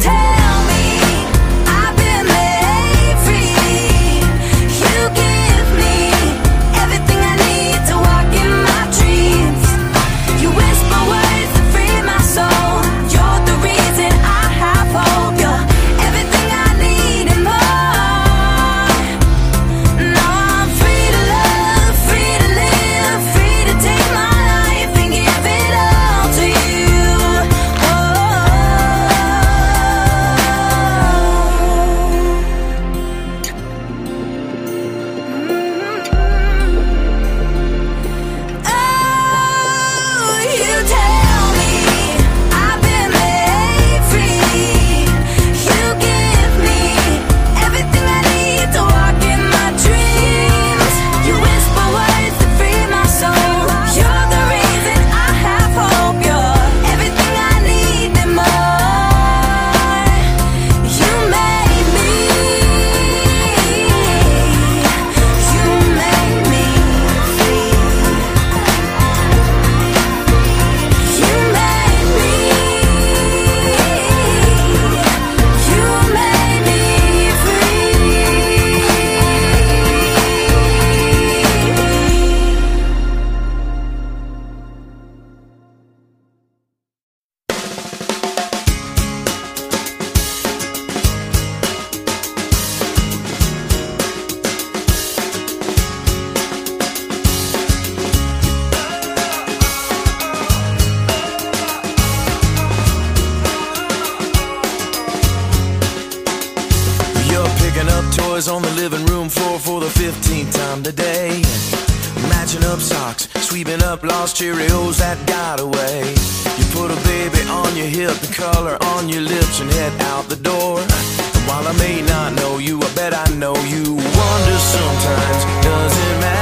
take socks, sweeping up lost Cheerios that got away. You put a baby on your hip, the color on your lips, and head out the door. And while I may not know you, I bet I know you. Wonder sometimes, does it matter?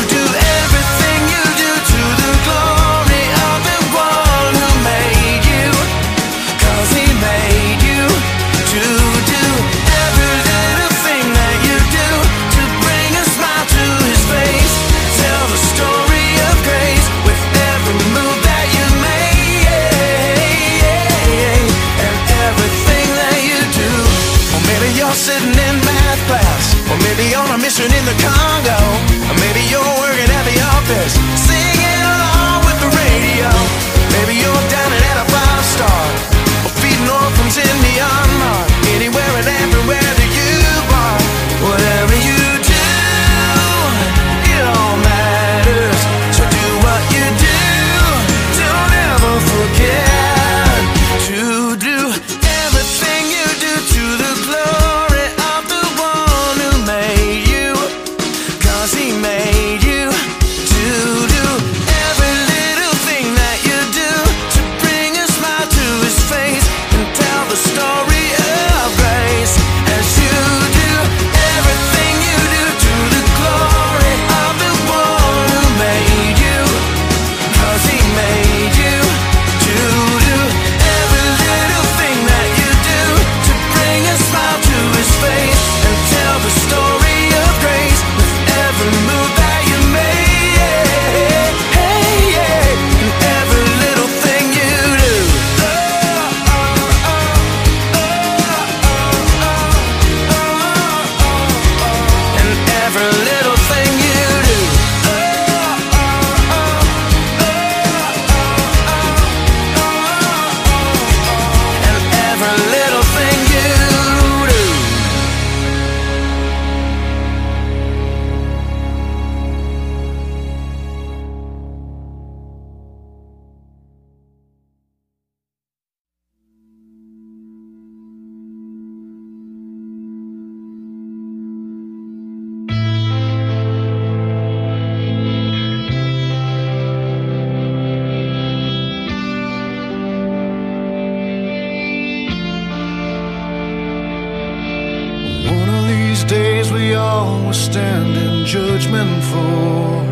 One of these days we all will stand in judgment for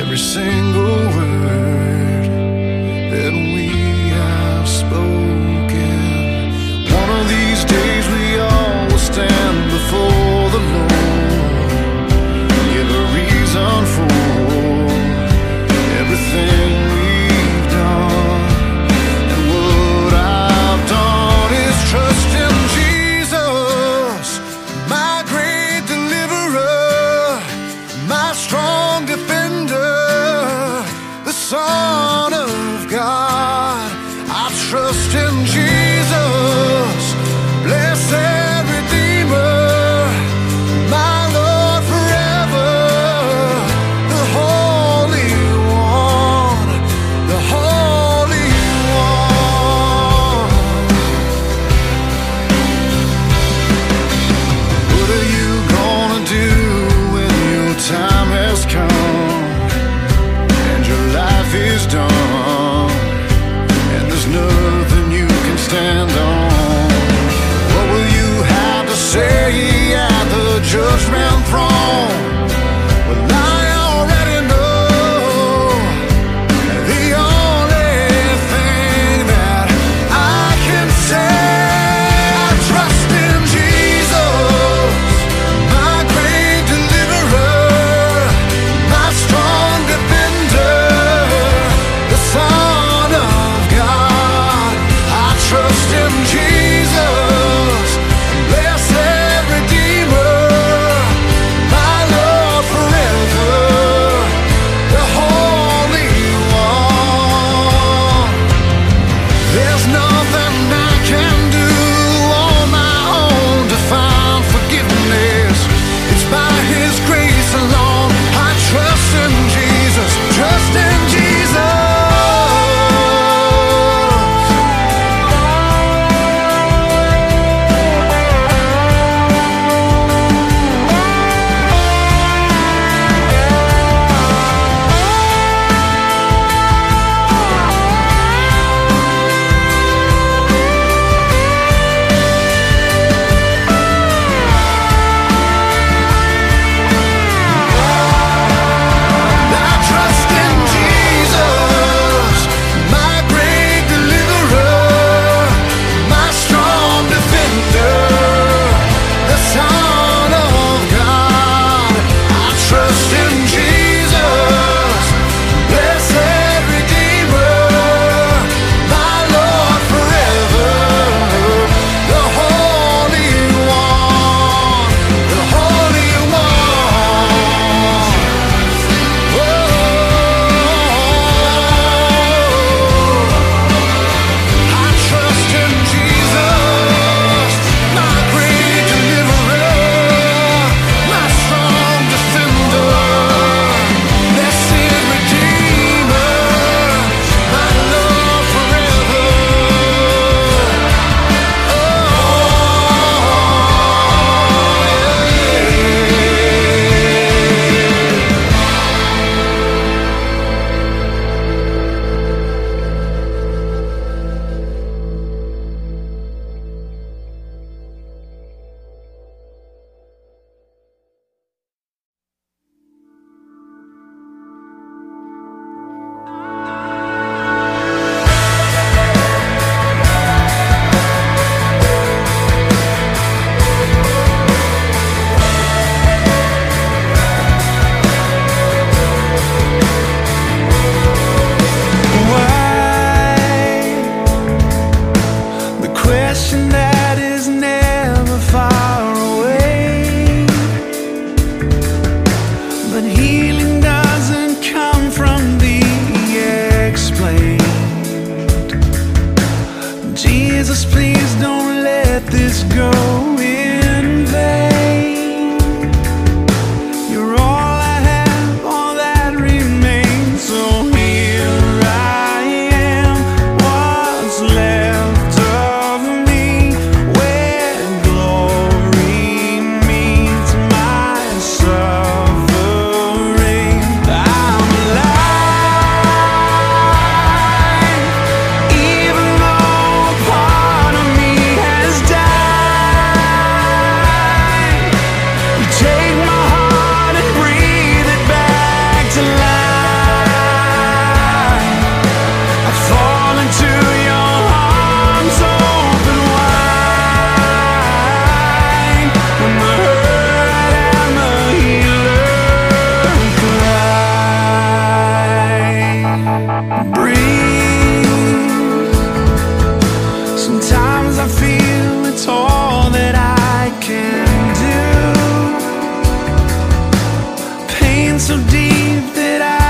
every single word that we have spoken. One of these days we all will stand before the Lord and give a reason for. deep that I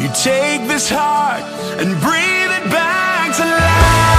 You take this heart and breathe it back to life.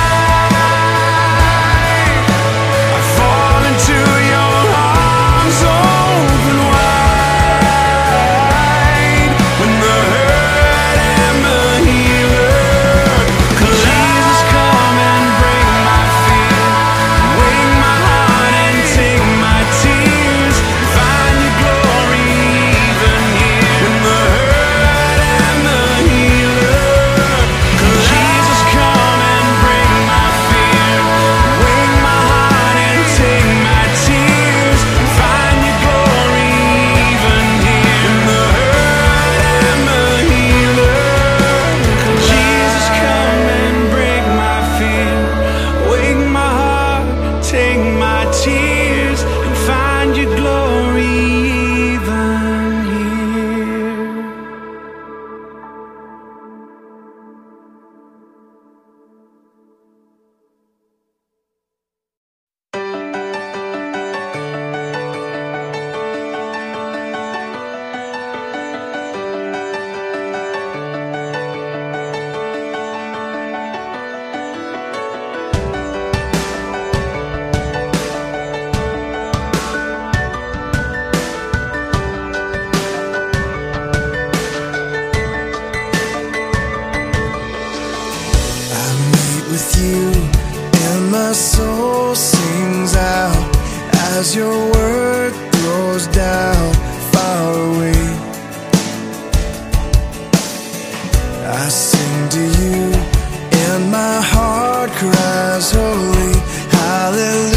cries holy hallelujah.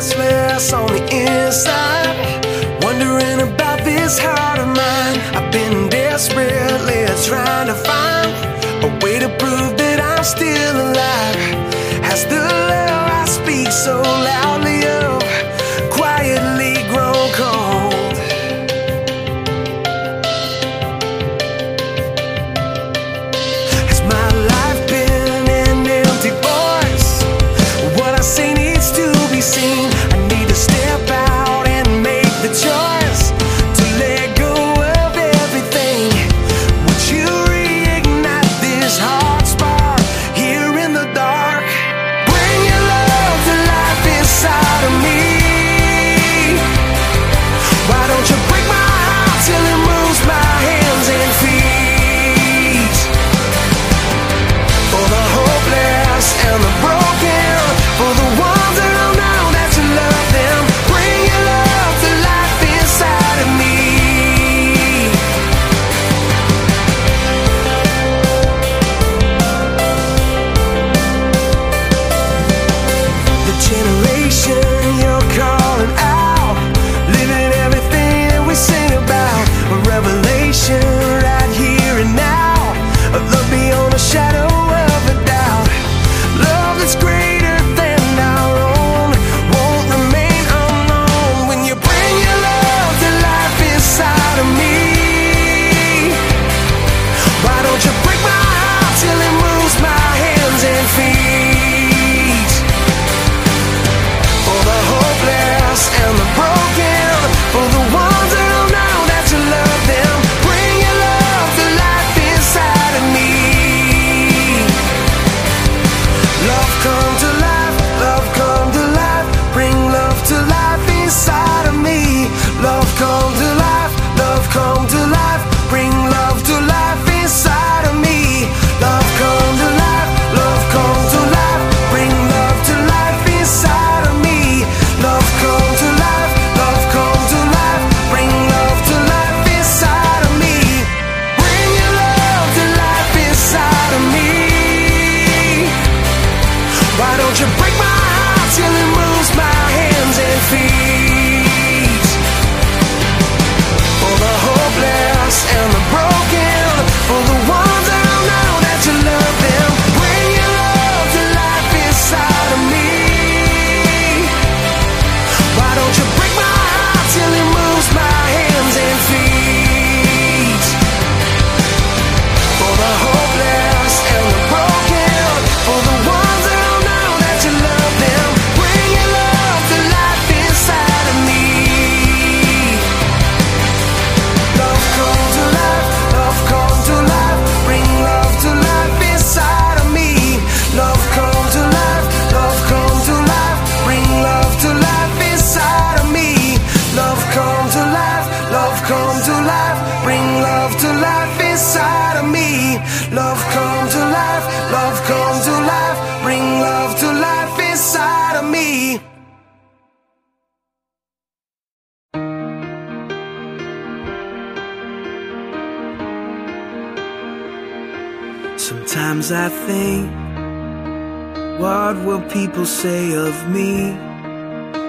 restless on the inside, wondering about this heart of mine. I've been desperately trying to find a way to prove that I'm still alive. Has the love I speak so loudly?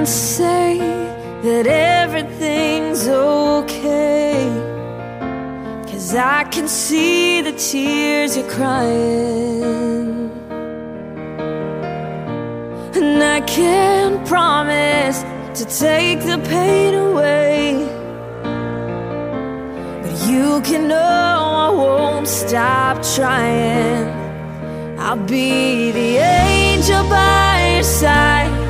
Can't say that everything's okay. Cause I can see the tears you're crying. And I can't promise to take the pain away. But you can know I won't stop trying. I'll be the angel by your side.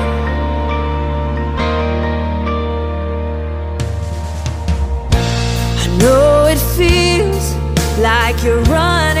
Know it feels like you're running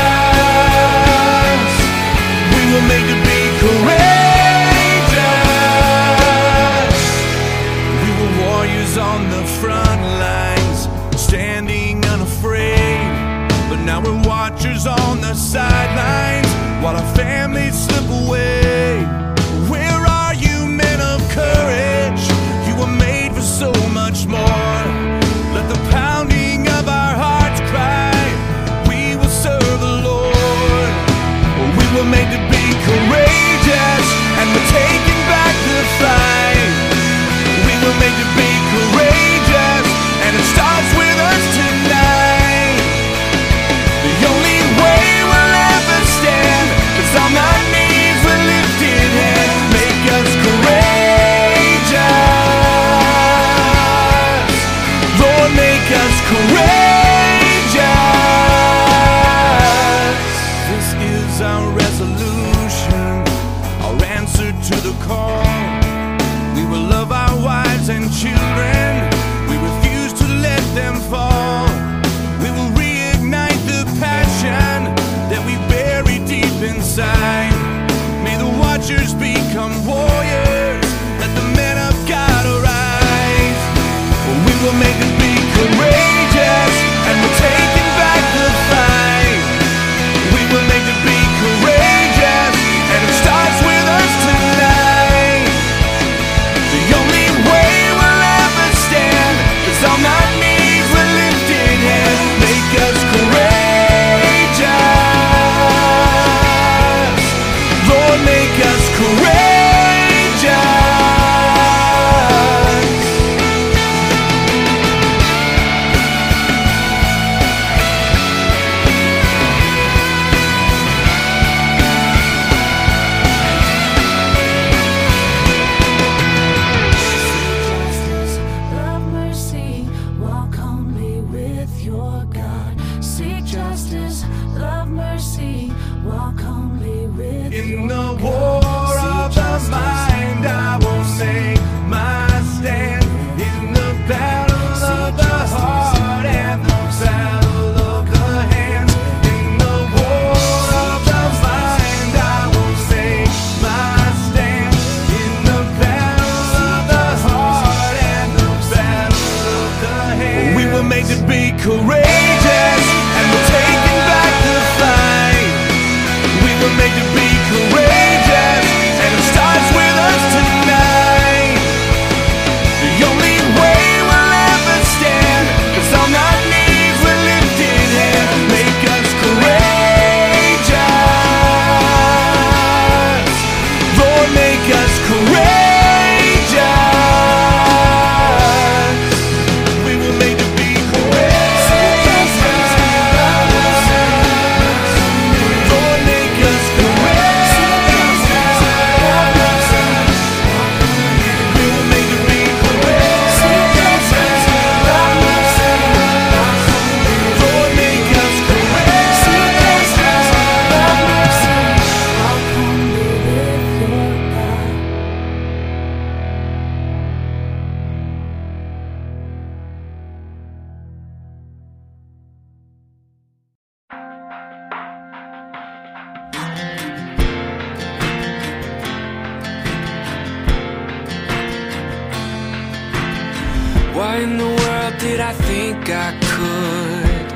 Why in the world did I think I could.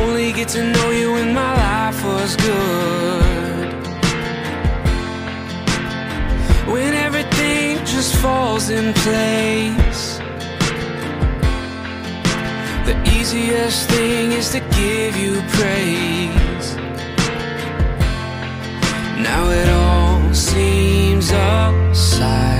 Only get to know you when my life was good. When everything just falls in place. The easiest thing is to give you praise. Now it all seems upside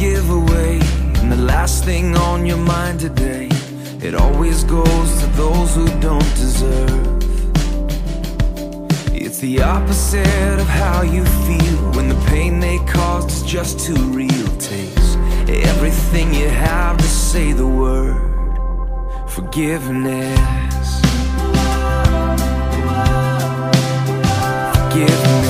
Give away, and the last thing on your mind today. It always goes to those who don't deserve. It's the opposite of how you feel when the pain they caused is just too real. Takes everything you have to say the word forgiveness. Forgiveness.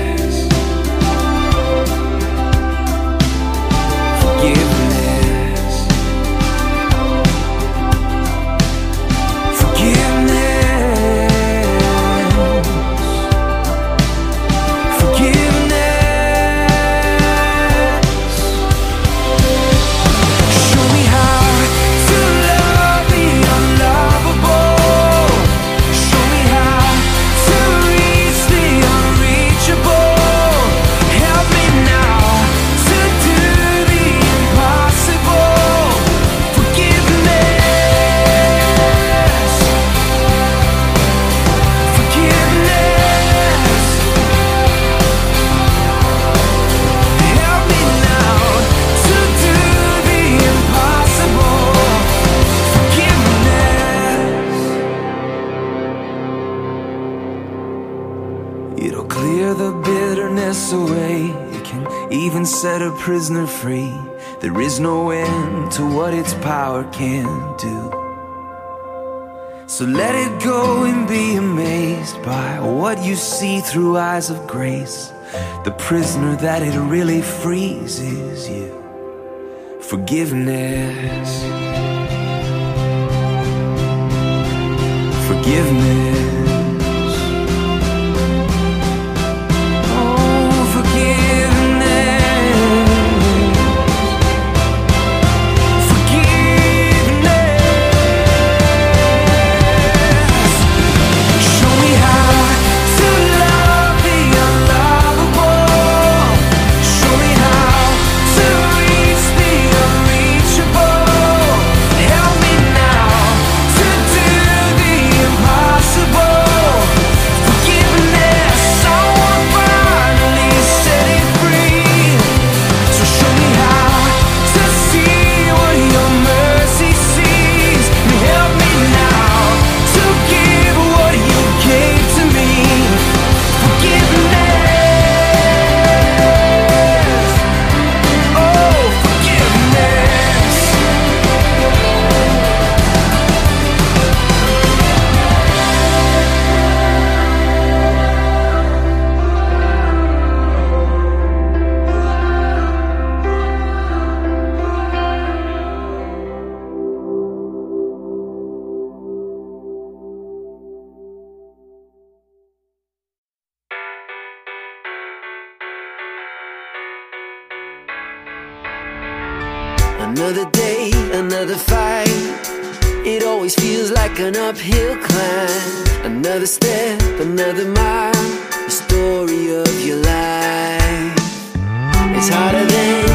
It'll clear the bitterness away. It can even set a prisoner free. There is no end to what its power can do. So let it go and be amazed by what you see through eyes of grace. The prisoner that it really frees is you. Forgiveness. Forgiveness. Another day, another fight. It always feels like an uphill climb. Another step, another mile. The story of your life. It's harder than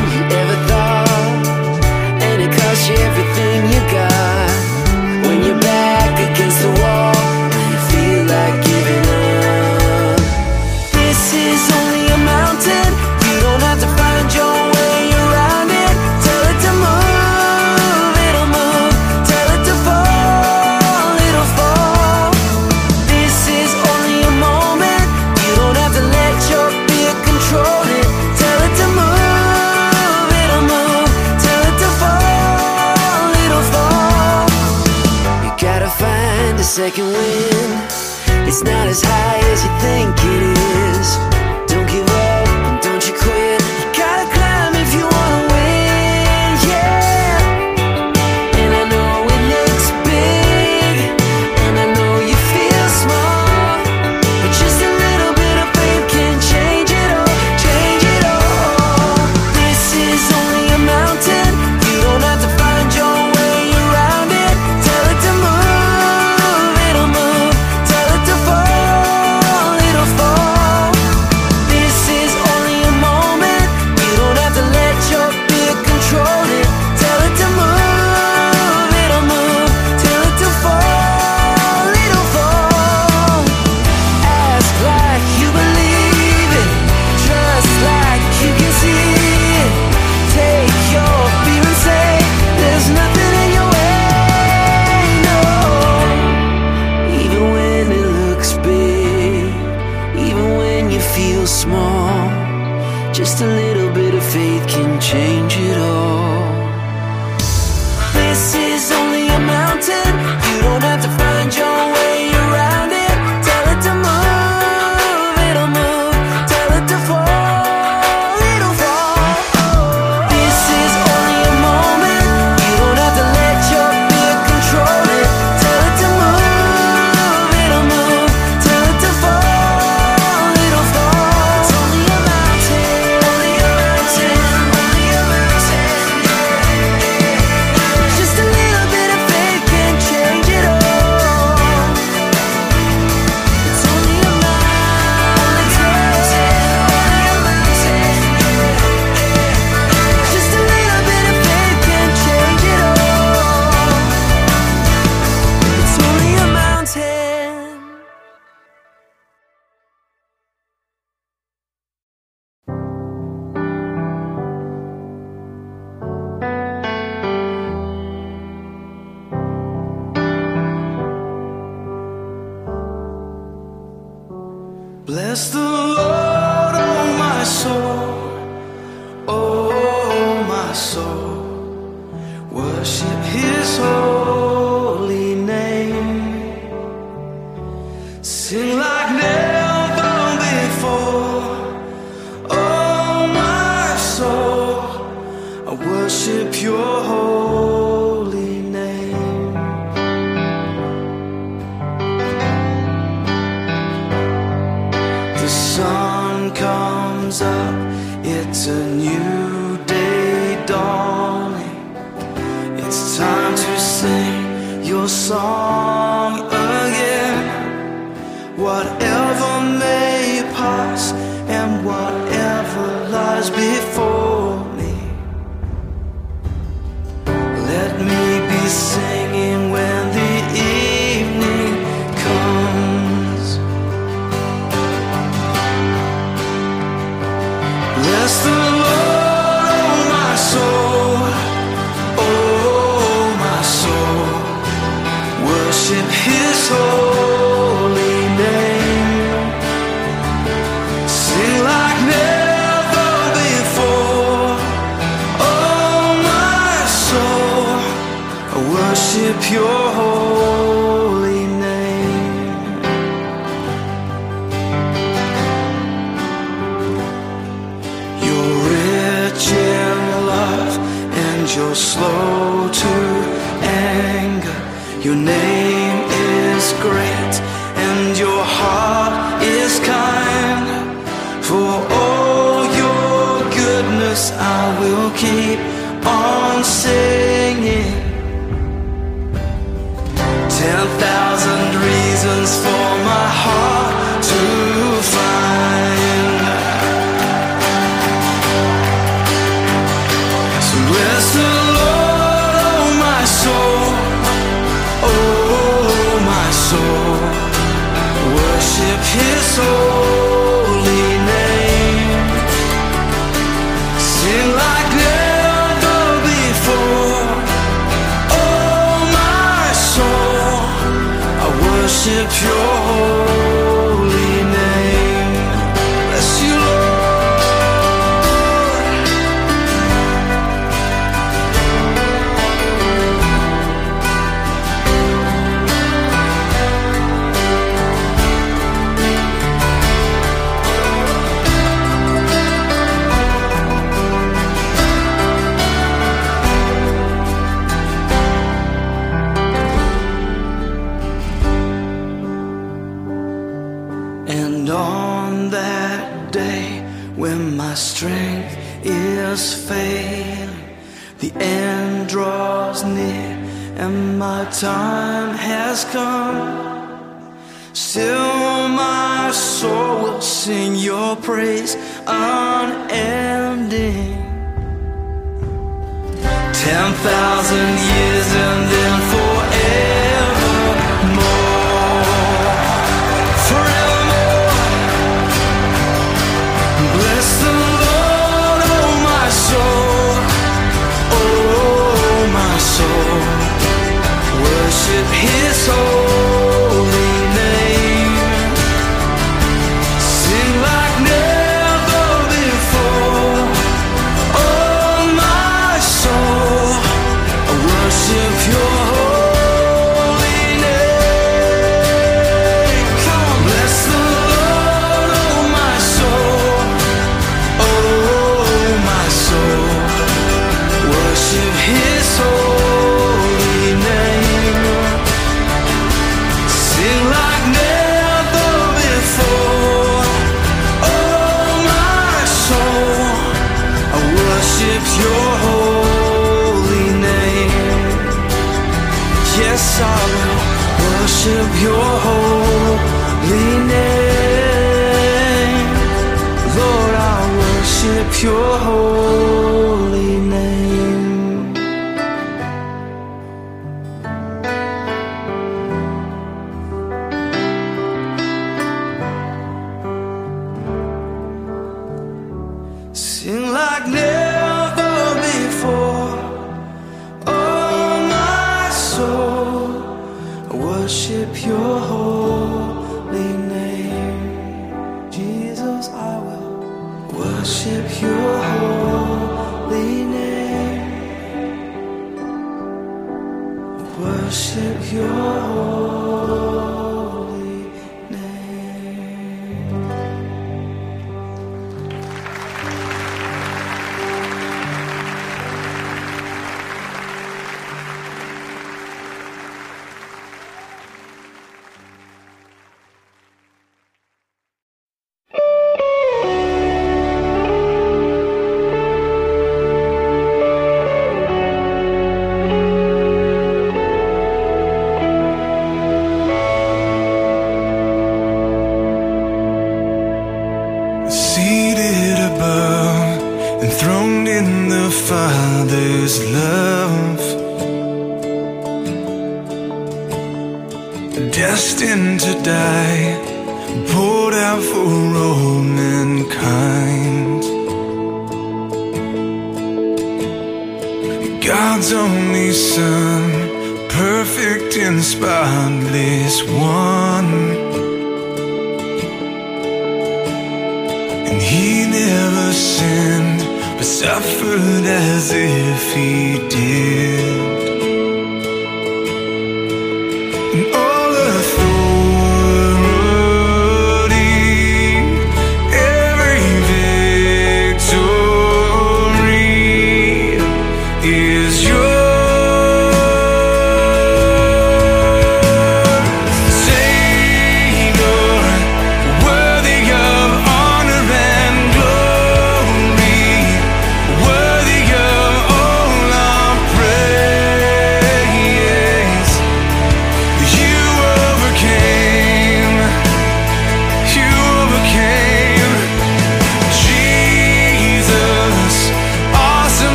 change. song again. What? worship your holy name. Lord, I worship your holy name. sinned, but suffered as if he did.